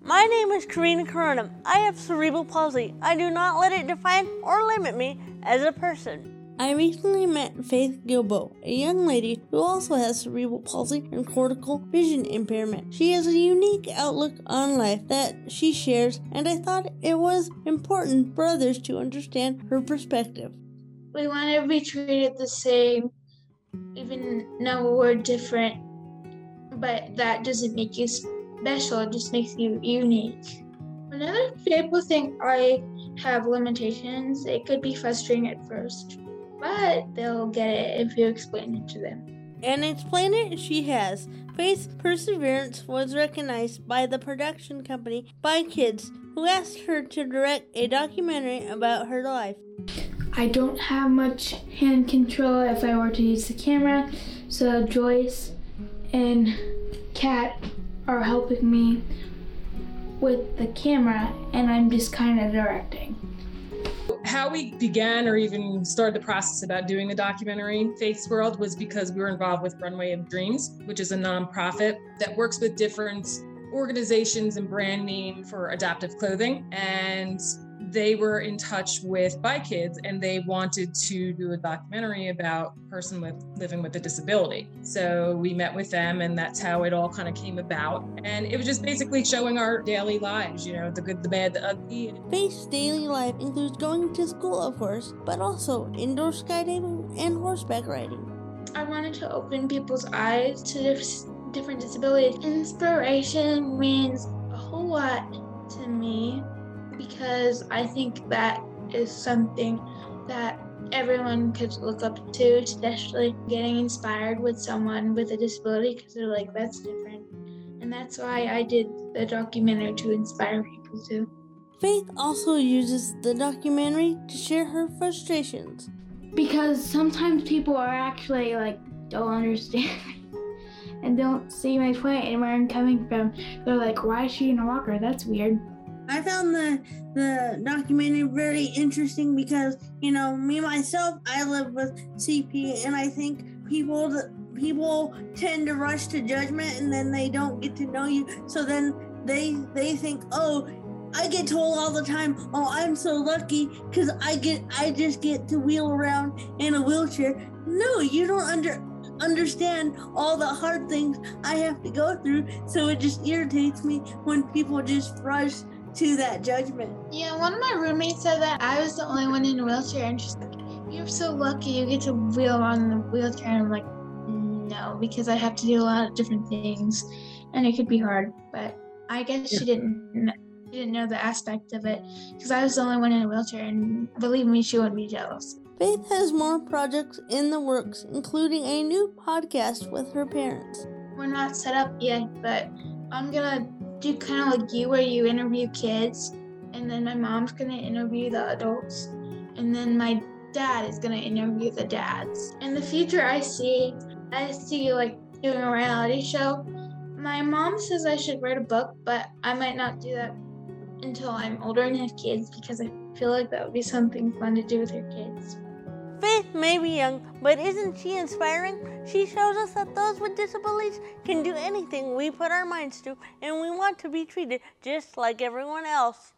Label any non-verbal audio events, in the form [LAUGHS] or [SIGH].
My name is Corina Corona. I have cerebral palsy. I do not let it define or limit me as a person. I recently met Faith Guilbault, a young lady who also has cerebral palsy and cortical vision impairment. She has a unique outlook on life that she shares, and I thought it was important for others to understand her perspective. We want to be treated the same, even though we're different, but that doesn't make you special, it just makes you unique. Whenever people think I have limitations, it could be frustrating at first but they'll get it if you explain it to them. And explain it she has. Faith's perseverance was recognized by the production company BYkids, who asked her to direct a documentary about her life. I don't have much hand control if I were to use the camera, so Joyce and Kat are helping me with the camera, and I'm just kind of directing. How we began or even started the process about doing the documentary, Faith's World, was because we were involved with Runway of Dreams, which is a nonprofit that works with different organizations and brand name for adaptive clothing. And they were in touch with BYkids and they wanted to do a documentary about a person with living with a disability. So we met with them and that's how it all kind of came about. And it was just basically showing our daily lives, you know, the good, the bad, the ugly. Faith's daily life includes going to school, of course, but also indoor skydiving and horseback riding. I wanted to open people's eyes to different disabilities. Inspiration means a whole lot to me because I think that is something that everyone could look up to, especially getting inspired with someone with a disability because they're like, that's different. And that's why I did the documentary to inspire people too. Faith also uses the documentary to share her frustrations. Because sometimes people are actually like, don't understand [LAUGHS] and don't see my point and where I'm coming from. They're like, why is she in a walker? That's weird. I found the the documentary very interesting because you know me myself I live with CP and I think people people tend to rush to judgment and then they don't get to know you. So then they they think oh I get told all the time oh I'm so lucky because I get I just get to wheel around in a wheelchair. No you don't under understand all the hard things I have to go through. So it just irritates me when people just rush to that judgment. Yeah, one of my roommates said that I was the only one in a wheelchair, and she's like, "You're so lucky you get to wheel around in a wheelchair." And I'm like, "No, because I have to do a lot of different things, and it could be hard." But I guess yeah. she didn't she didn't know the aspect of it because I was the only one in a wheelchair, and believe me, she wouldn't be jealous. Faith has more projects in the works, including a new podcast with her parents. We're not set up yet, but I'm gonna do kind of like you where you interview kids and then my mom's gonna interview the adults and then my dad is gonna interview the dads. In the future i see i see you like doing a reality show. My mom says i should write a book but i might not do that until i'm older and have kids because i feel like that would be something fun to do with your kids Faith may be young, but isn't she inspiring? She shows us that those with disabilities can do anything we put our minds to, and we want to be treated just like everyone else.